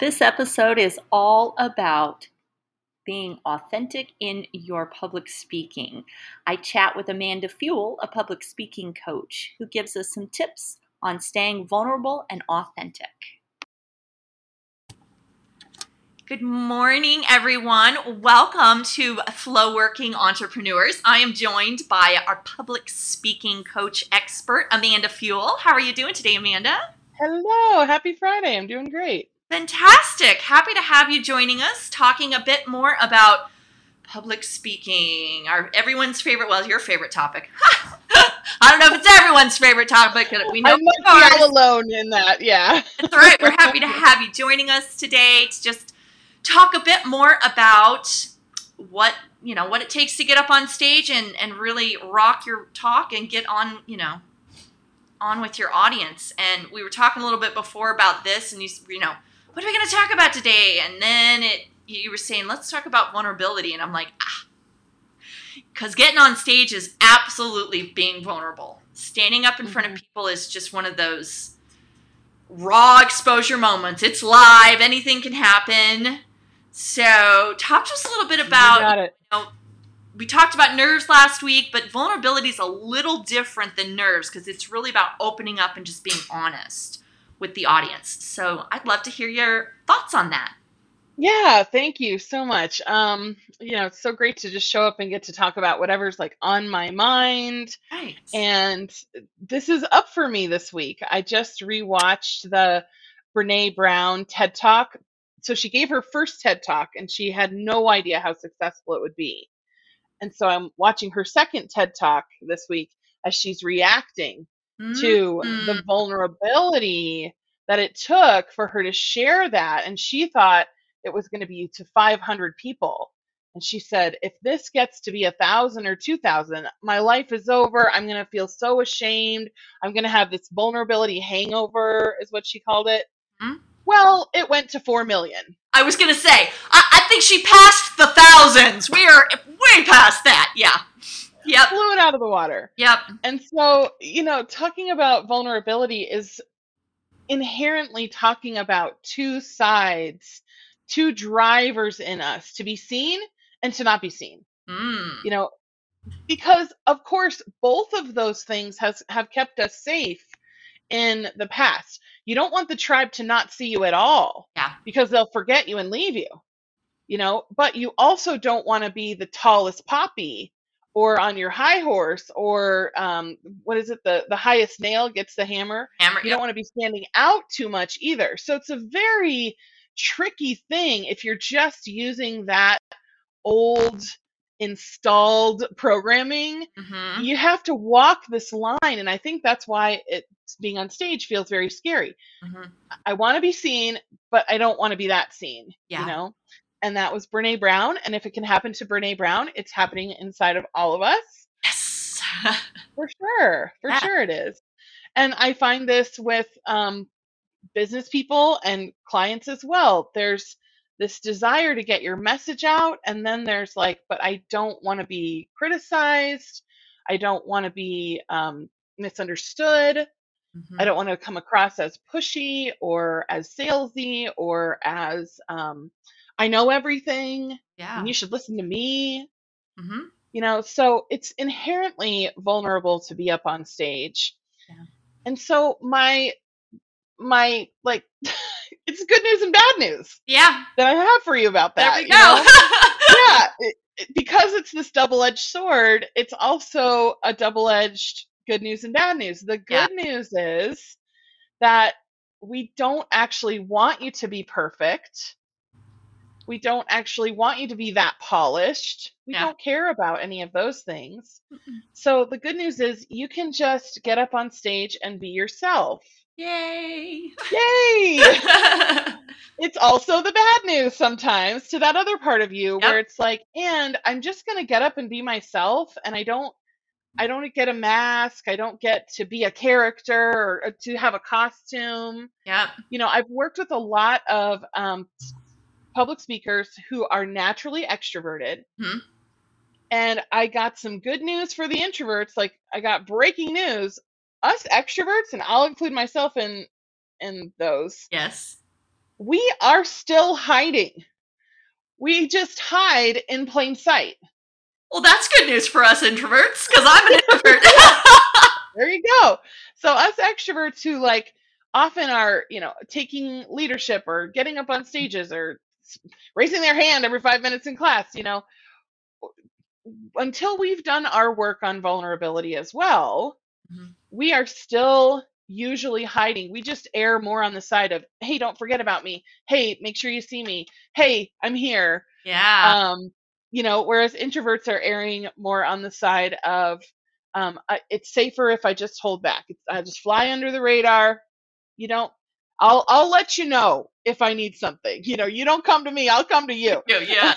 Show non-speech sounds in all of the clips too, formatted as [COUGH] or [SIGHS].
This episode is all about being authentic in your public speaking. I chat with Amanda Fuel, a public speaking coach, who gives us some tips on staying vulnerable and authentic. Good morning, everyone. Welcome to Flow Working Entrepreneurs. I am joined by our public speaking coach expert, Amanda Fuel. How are you doing today, Amanda? Hello, happy Friday. I'm doing great. Fantastic. Happy to have you joining us, talking a bit more about public speaking, our everyone's favorite, well, your favorite topic. [LAUGHS] I don't know if it's everyone's favorite topic, but we know I be all alone in that, yeah. That's all right. We're happy to have you joining us today to just talk a bit more about what you know what it takes to get up on stage and and really rock your talk and get on you know on with your audience and we were talking a little bit before about this and you you know what are we going to talk about today? And then it you were saying let's talk about vulnerability. And i'm like ah. Because getting on stage is absolutely being vulnerable. Standing up in front of Mhm. people is just one of those raw exposure moments. It's live. Anything can happen. So talk to us a little bit You about got it. know, we talked about nerves last week, but vulnerability is a little different than nerves because it's really about opening up and just being honest with the audience. So I'd love to hear your thoughts on that. Yeah, thank you so much. Um, you know, it's so great to just show up and get to talk about whatever's like on my mind. Right. And this is up for me this week. I just rewatched the Brene Brown TED Talk. So she gave her first TED Talk and she had no idea how successful it would be. And so I'm watching her second TED Talk this week as she's reacting to the Mhm. vulnerability that it took for her to share that. And she thought it was going to be to 500 people. And she said, if this gets to be a thousand or 2,000, my life is over. I'm going to feel so ashamed. I'm going to have this vulnerability hangover, is what she called it. Hmm. Well, it went to 4 million. I was going to say, I-, I think she passed the thousands. We are way past that. Yeah. Yep. Blew it out of the water. Yep. And so, you know, talking about vulnerability is inherently talking about two sides, two drivers in us to be seen and to not be seen. Mm. You know, because of course both of those things has have kept us safe in the past. You don't want the tribe to not see you at all Yeah. because they'll forget you and leave you. You know, but you also don't want to be the tallest poppy or on your high horse or um, what is it the the highest nail gets the hammer Hammer. you Yep. don't want to be standing out too much either. So it's a very tricky thing if you're just using that old installed programming. Mhm. You have to walk this line, and I think that's why it being on stage feels very scary. Mhm. I want to be seen, but I don't want to be that seen. Yeah. You know, and that was Brene Brown. And if it can happen to Brene Brown, it's happening inside of all of us. Yes. [LAUGHS] For sure. For Yeah. sure it is. And I find this with um, business people and clients as well. There's this desire to get your message out, and then there's like, but I don't want to be criticized. I don't want to be um, misunderstood. Mhm. I don't want to come across as pushy or as salesy or as um, I know everything Yeah. and you should listen to me hmm you know so it's inherently vulnerable to be up on stage Yeah. and so my my like [LAUGHS] it's good news and bad news Yeah. that i have for you about that. There we you go. know? [LAUGHS] yeah it, it- because it's this double-edged sword it's also a double-edged good news and bad news the Yeah. good news is that we don't actually want you to be perfect we don't actually want you to be that polished we Yeah. don't care about any of those things Mm-mm. so the good news is you can just get up on stage and be yourself Yay. yay [LAUGHS] it's also the bad news sometimes to that other part of you Yep. where it's like and i'm just going to get up and be myself and i don't i don't get a mask i don't get to be a character or uh, to have a costume Yeah. you know i've worked with a lot of um, public speakers who are naturally extroverted Mhm. and i got some good news for the introverts like i got breaking news us extroverts and i'll include myself in in those Yes. we are still hiding. We just hide in plain sight. Well, that's good news for us introverts because I'm an [LAUGHS] introvert. [LAUGHS] There you go. So us extroverts who like often are, you know, taking leadership or getting up on stages or raising their hand every 5 minutes in class, you know, until we've done our work on vulnerability as well, Mhm. we are still usually hiding. We just err more on the side of, hey, don't forget about me. Hey, make sure you see me. Hey, I'm here. yeah. Um, you know, whereas introverts are erring more on the side of, um, I, it's safer if I just hold back. It's, I just fly under the radar. You don't. I'll I'll let you know if I need something. You know, you don't come to me. I'll come to you. [LAUGHS] yeah.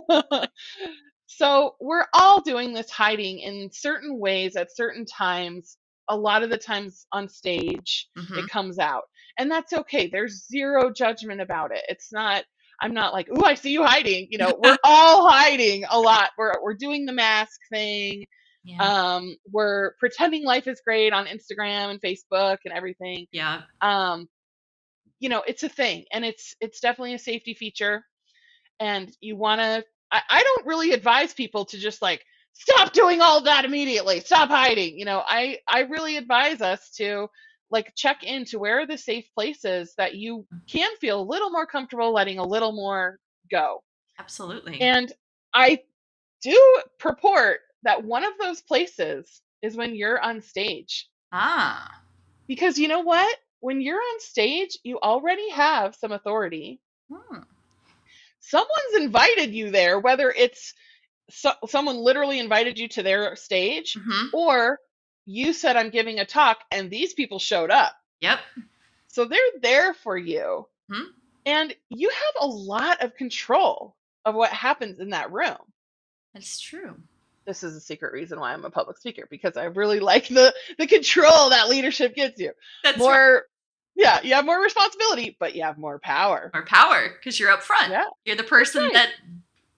Yeah. [LAUGHS] so we're all doing this hiding in certain ways at certain times. A lot of the times on stage, Mhm. it comes out, and that's okay. There's zero judgment about it. It's not. I'm not like, ooh, I see you hiding. You know, we're [LAUGHS] all hiding a lot. We're we're doing the mask thing. Yeah. Um, we're pretending life is great on Instagram and Facebook and everything. yeah. Um, you know, it's a thing, and it's it's definitely a safety feature. And you want to. I, I don't really advise people to just like stop doing all that immediately. Stop hiding. You know, I I really advise us to like check into where are the safe places that you can feel a little more comfortable letting a little more go. Absolutely. And I do purport that one of those places is when you're on stage. ah. Because you know what? When you're on stage, you already have some authority. Hmm. Someone's invited you there, whether it's so, someone literally invited you to their stage Mhm. or you said, I'm giving a talk, and these people showed up. Yep. So they're there for you. Hmm. And you have a lot of control of what happens in that room. That's true. this is a secret reason why I'm a public speaker because I really like the the control that leadership gives you. That's more right. Yeah, you have more responsibility, but you have more power. More power because you're up front. Yeah, You're the person right. that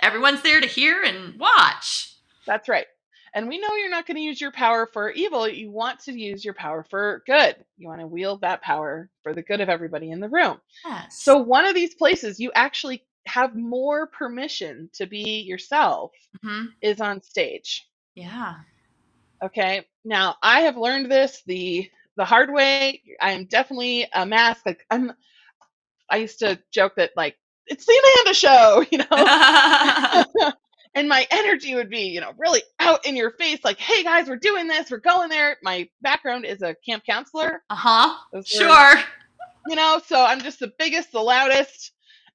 everyone's there to hear and watch. that's right. And we know you're not going to use your power for evil. You want to use your power for good. You want to wield that power for the good of everybody in the room. Yes. So one of these places you actually have more permission to be yourself Mhm. is on stage. Yeah. Okay. Now I have learned this the the hard way. I am definitely a mask. Like I'm I used to joke that like it's the Amanda show, [LAUGHS] you know. [LAUGHS] and my energy would be, you know, really out in your face, like, hey guys, we're doing this, we're going there. My background is a camp counselor. uh huh. Sure. You know, so I'm just the biggest, the loudest,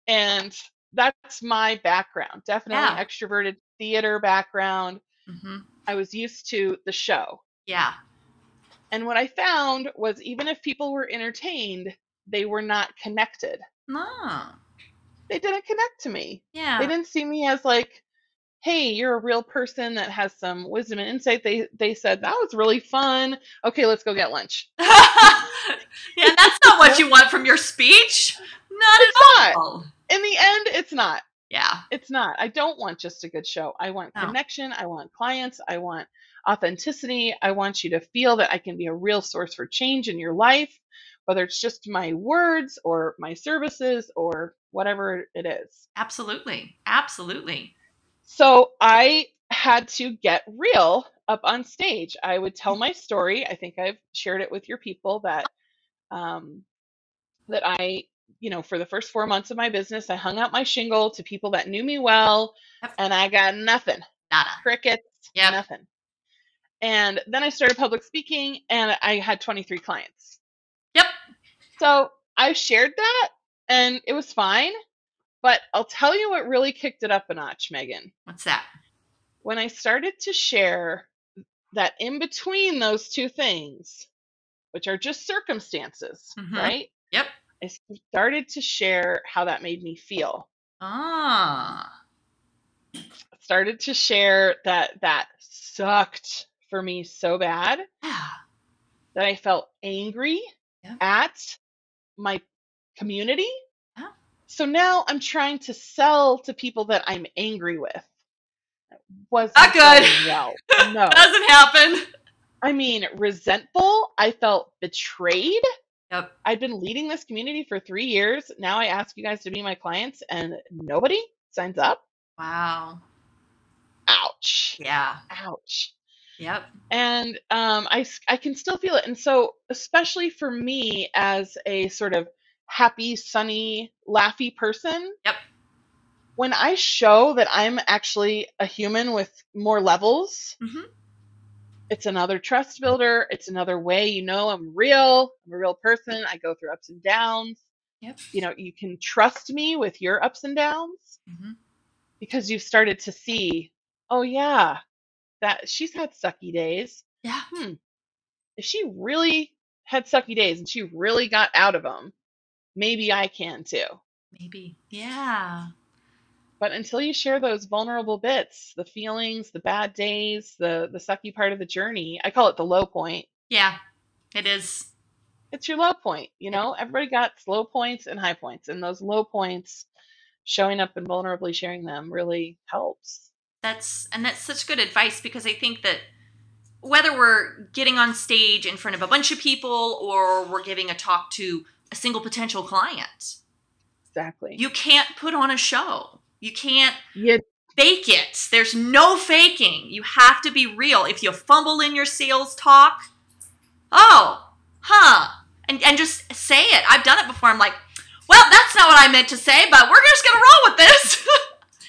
and that's my background. Definitely Yeah. extroverted theater background. hmm I was used to the show. Yeah. And what I found was even if people were entertained, they were not connected. No. They didn't connect to me. Yeah. They didn't see me as like, hey, you're a real person that has some wisdom and insight. They they said that was really fun. Okay, let's go get lunch. [LAUGHS] yeah, that's not what you want from your speech. Not It's at not. all. In the end, it's not. Yeah. It's not. I don't want just a good show. I want No. connection. I want clients. I want authenticity. I want you to feel that I can be a real source for change in your life, whether it's just my words or my services or whatever it is. Absolutely. Absolutely. So I had to get real up on stage. I would tell my story. I think I've shared it with your people that um, that I, you know, for the first four months of my business, I hung out my shingle to people that knew me well, and I got nothing, Nada. crickets, Yep. nothing. And then I started public speaking, and I had 23 clients. Yep. So I shared that, and it was fine. But I'll tell you what really kicked it up a notch, Megan What's that? when I started to share that in between those two things, which are just circumstances, Mhm. right? Yep. I started to share how that made me feel. Ah. Started to share that that sucked for me so bad Yeah. that I felt angry Yeah. at my community. Yeah. So now I'm trying to sell to people that I'm angry with. Wasn't good. going well. [LAUGHS] No. Doesn't happen. I mean, resentful. I felt betrayed. Yep. I've been leading this community for three years. Now I ask you guys to be my clients and nobody signs up. Wow. Ouch. Yeah. Ouch. Yep. And um, I, I can still feel it. And so, especially for me as a sort of happy, sunny, laughy person, Yep. when I show that I'm actually a human with more levels, hmm it's another trust builder. It's another way you know I'm real. I'm a real person. I go through ups and downs. Yep. You know, you can trust me with your ups and downs hmm because you've started to see, oh, yeah, that she's had sucky days. Yeah. Hmm. If she really had sucky days and she really got out of them, maybe I can too. Maybe. Yeah. But until you share those vulnerable bits, the feelings, the bad days, the the sucky part of the journey, I call it the low point. Yeah. It is. It's your low point, you know? Everybody got low points and high points, and those low points showing up and vulnerably sharing them really helps. That's and that's such good advice because I think that whether we're getting on stage in front of a bunch of people or we're giving a talk to a single potential client, Exactly. you can't put on a show. You can't You fake it. There's no faking. You have to be real. If you fumble in your sales talk, oh, huh, and and just say it. I've done it before. I'm like, well, that's not what I meant to say, but we're just gonna roll with this. [LAUGHS]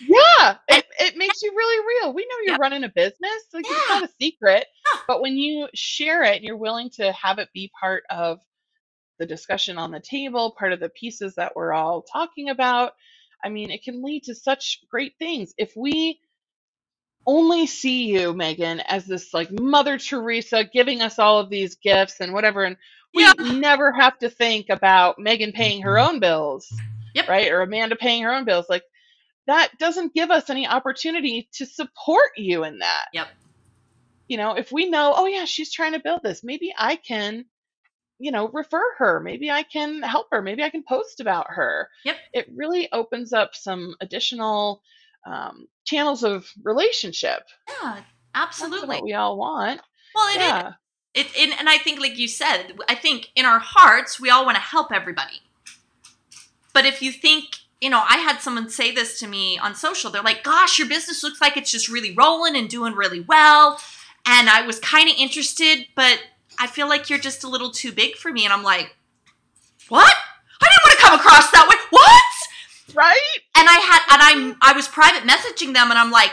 Yeah, it, it makes you really real. We know you're Yep. running a business, like it's not a secret. Yeah. But when you share it and you're willing to have it be part of the discussion on the table, part of the pieces that we're all talking about, I mean, it can lead to such great things. If we only see you, Megan, as this like Mother Teresa giving us all of these gifts and whatever, and we Yeah. never have to think about Megan paying her mm-hmm. own bills, Yep. right? Or Amanda paying her own bills. Like that doesn't give us any opportunity to support you in that. Yep. You know, if we know, oh yeah, she's trying to build this, maybe I can, you know, refer her. Maybe I can help her. Maybe I can post about her. Yep. It really opens up some additional um, channels of relationship. yeah, That's absolutely. what we all want. Well, it, yeah. it, it, and I think, like you said, I think in our hearts we all want to help everybody. But if you think, you know, I had someone say this to me on social. They're like, "Gosh, your business looks like it's just really rolling and doing really well," and I was kind of interested, but I feel like you're just a little too big for me. And I'm like, "What? I didn't want to come across that way. What?" Right? and I had and I'm, I was private messaging them and I'm like,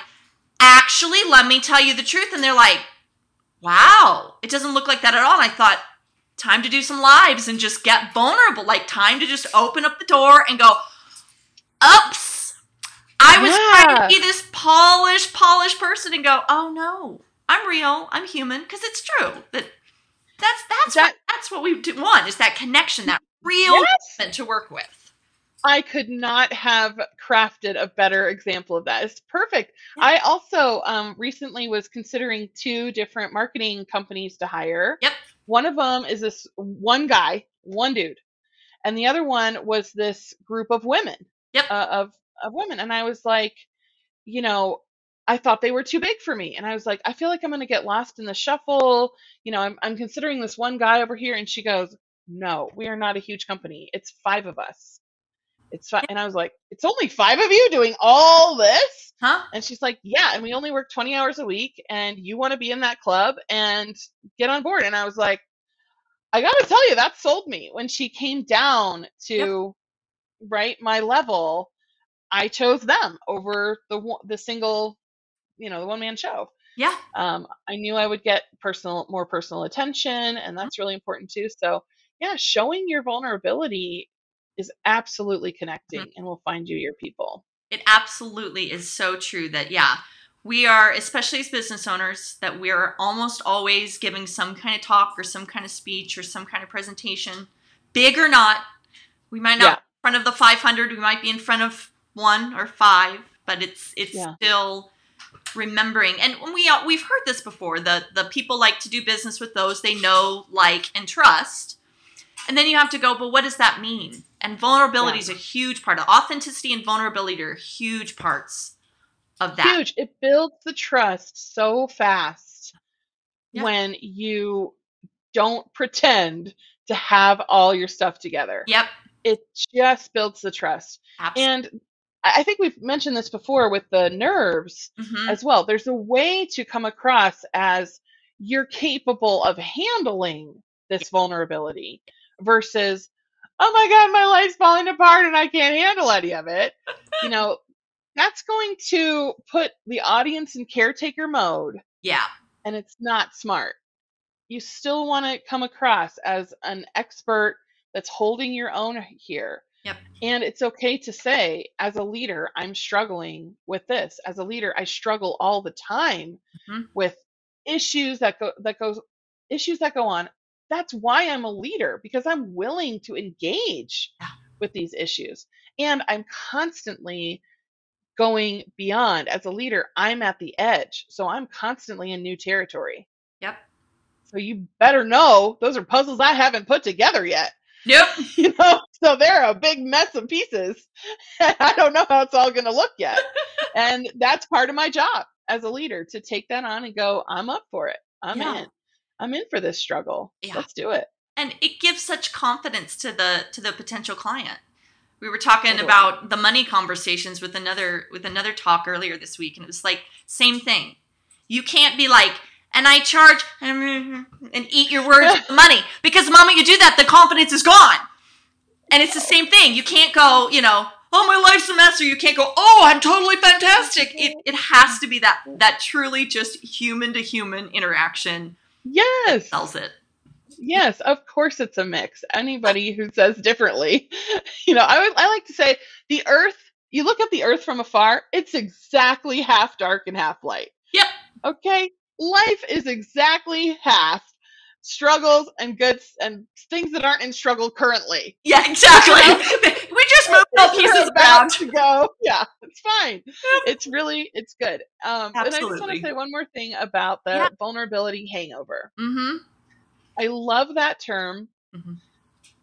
actually, let me tell you the truth. And they're like, wow, it doesn't look like that at all. And I thought, time to do some lives and just get vulnerable. Like time to just open up the door and go, oops. I was trying to be this polished, polished person and go, oh no, I'm real, I'm human, because it's true. That that's that's That- what that's what we do want is that connection, that real Yes. to work with. I could not have crafted a better example of that. It's perfect. Yeah. I also um, recently was considering two different marketing companies to hire. Yep. One of them is this one guy, one dude, and the other one was this group of women. Yep. Uh, of of women, and I was like, you know, I thought they were too big for me, and I was like, I feel like I'm going to get lost in the shuffle. You know, I'm I'm considering this one guy over here, and she goes, No, we are not a huge company. It's five of us. It's five, and I was like, It's only five of you doing all this. Huh? And she's like, Yeah, and we only work 20 hours a week, and you want to be in that club and get on board. And I was like, I got to tell you, that sold me. When she came down to right my level, I chose them over the the single, you know, the one man show. Yeah. Um, I knew I would get personal, more personal attention, and that's really important too. So, yeah, showing your vulnerability is absolutely connecting, and will find you your people. It absolutely is so true that, yeah, we are, especially as business owners, that we're almost always giving some kind of talk or some kind of speech or some kind of presentation, big or not. We might not Yeah. be in front of the 500, we might be in front of one or five, but it's it's Yeah. still remembering. And we we've heard this before. The the people like to do business with those they know, like, and trust. And then you have to go, but what does that mean? And vulnerability Yeah. is a huge part of authenticity and vulnerability are huge parts of that. Huge. It builds the trust so fast Yeah. when you don't pretend to have all your stuff together. Yep. It just builds the trust. Absolutely. And I think we've mentioned this before with the nerves hmm as well. There's a way to come across as you're capable of handling this vulnerability versus, oh my God, my life's falling apart and I can't handle any of it. You [LAUGHS] know, that's going to put the audience in caretaker mode Yeah. and it's not smart. You still want to come across as an expert that's holding your own here. Yep. And it's okay to say, as a leader, I'm struggling with this. As a leader, I struggle all the time Mhm. with issues that go that goes issues that go on. That's why I'm a leader because I'm willing to engage Yeah. with these issues. And I'm constantly going beyond as a leader. I'm at the edge. So I'm constantly in new territory. Yep. So you better know those are puzzles I haven't put together yet. Nope. [LAUGHS] You know, so they're a big mess of pieces. [LAUGHS] I don't know how it's all going to look yet. and that's part of my job as a leader to take that on and go, I'm up for it. I'm Yeah. in. I'm in for this struggle. Yeah. Let's do it. and it gives such confidence to the to the potential client we were talking Totally. about the money conversations with another with another talk earlier this week and it was like same thing you can't be like and i charge and eat your words with the money because the moment you do that the confidence is gone and it's the same thing you can't go you know oh my life's a mess or you can't go oh i'm totally fantastic it, it has to be that that truly just human to human interaction Yes. sells it Yes, of course it's a mix. Anybody who says differently, [LAUGHS] you know, I would I like to say the earth, you look at the earth from afar, it's exactly half dark and half light. Yep. Okay? Life is exactly half struggles and goods and things that aren't in struggle currently. Yeah, exactly. [LAUGHS] [LAUGHS] we just moved all pieces about around. to go. Yeah, it's fine. It's really it's good. Um and I just want to say one more thing about the Yeah. vulnerability hangover. Mm-hmm. I love that term. Mm-hmm.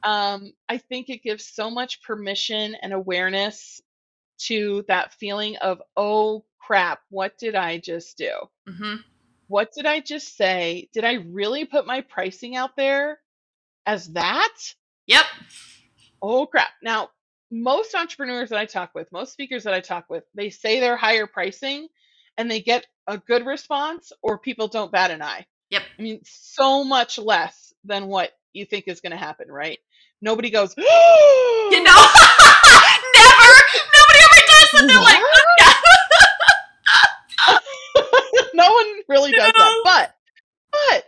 Um, I think it gives so much permission and awareness to that feeling of, oh crap, what did I just do? Mm-hmm. What did I just say? Did I really put my pricing out there as that? Yep. Oh crap. Now, most entrepreneurs that I talk with, most speakers that I talk with, they say they're higher pricing and they get a good response or people don't bat an eye. Yep. I mean, so much less than what you think is going to happen, right? Nobody goes, [GASPS] You know, [LAUGHS] never. Nobody ever does that. They're like, What? no really [LAUGHS] does that. But, but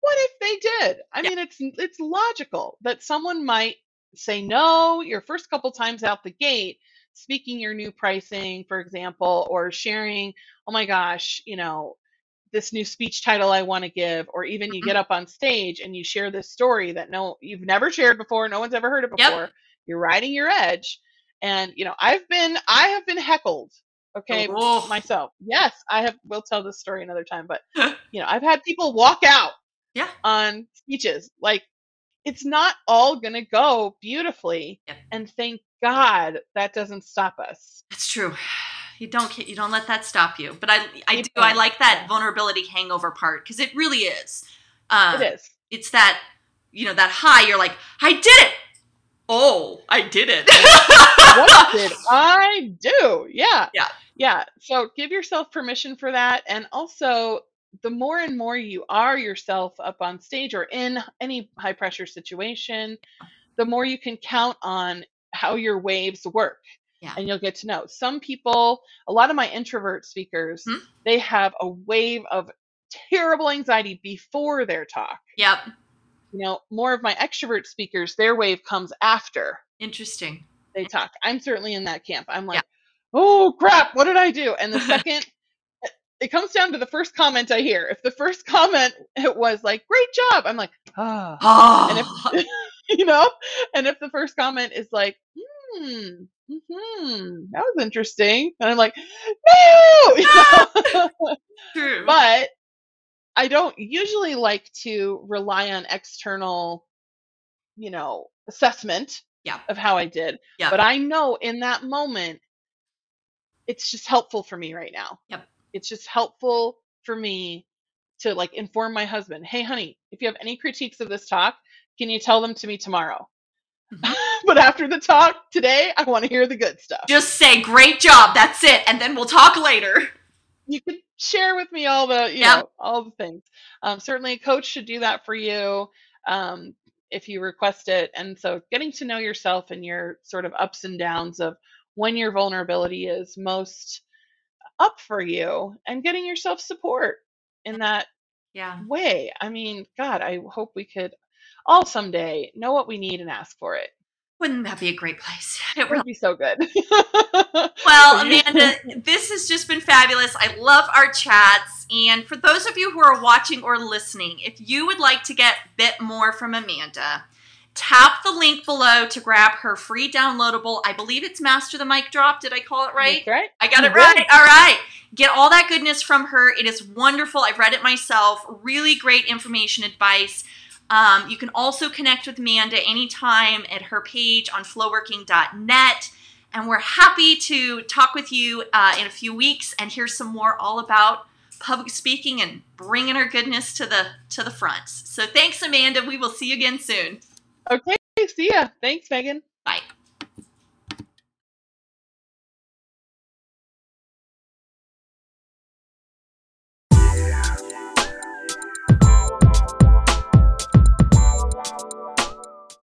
what if they did? I Yeah. mean, it's it's logical that someone might say no your first couple times out the gate, speaking your new pricing, for example, or sharing, oh my gosh, you know, this new speech title I want to give, or even you Mhm. get up on stage and you share this story that no you've never shared before, no one's ever heard it Yep. before. You're riding your edge. And you know, I've been I have been heckled, okay, Oh. [LAUGHS] myself. Yes, I have we'll tell this story another time, but [LAUGHS] you know, I've had people walk out Yeah. on speeches. Like it's not all gonna go beautifully. Yep. And thank God that doesn't stop us. It's true. [SIGHS] You don't you don't let that stop you. But I I You do I like that vulnerability hangover part because it really is. Uh, it is. It's that you know that high. You're like, I did it. [LAUGHS] Oh, I did it. what did I do? Yeah. Yeah. Yeah. So give yourself permission for that. And also, the more and more you are yourself up on stage or in any high pressure situation, the more you can count on how your waves work. Yeah. And you'll get to know. Some people, a lot of my introvert speakers, Hmm? they have a wave of terrible anxiety before their talk. yep. You know, more of my extrovert speakers, their wave comes after Interesting. they talk. I'm certainly in that camp. I'm like, Yeah. Oh crap, what did I do? And the [LAUGHS] second, it comes down to the first comment I hear. If the first comment it [LAUGHS] was like, great job, I'm like, ah, Oh. And if- [LAUGHS] you know. And if the first comment is like, hmm, hmm, that was interesting, and I'm like, no, you know? true. but I don't usually like to rely on external, you know, assessment Yeah. of how I did. Yeah. But I know in that moment, it's just helpful for me right now. Yep. It's just helpful for me to like inform my husband, hey, honey, if you have any critiques of this talk, can you tell them to me tomorrow? Mhm. [LAUGHS] but after the talk today, I want to hear the good stuff. Just say, great job, that's it, and then we'll talk later. [LAUGHS] you can share with me all the you Yep. know all the things um, certainly a coach should do that for you um, if you request it and so getting to know yourself and your sort of ups and downs of when your vulnerability is most up for you and getting yourself support in that Yeah. way i mean god i hope we could all someday know what we need and ask for it Wouldn't that be a great place? [LAUGHS] It it would be so good [LAUGHS] Well, Amanda, this has just been fabulous. I love our chats. And for those of you who are watching or listening, if you would like to get a bit more from Amanda, tap the link below to grab her free downloadable. I believe it's Master the Mic Drop. Did I call it right? That's right I got it right. did. All right. Get all that goodness from her. It is wonderful. I've read it myself. Really great information, advice. Um, you can also connect with Amanda anytime at her page on flowworking.net. And we're happy to talk with you uh, in a few weeks and hear some more all about public speaking and bringing her goodness to the to the front. So thanks, Amanda. We will see you again soon. Okay see ya. Thanks megan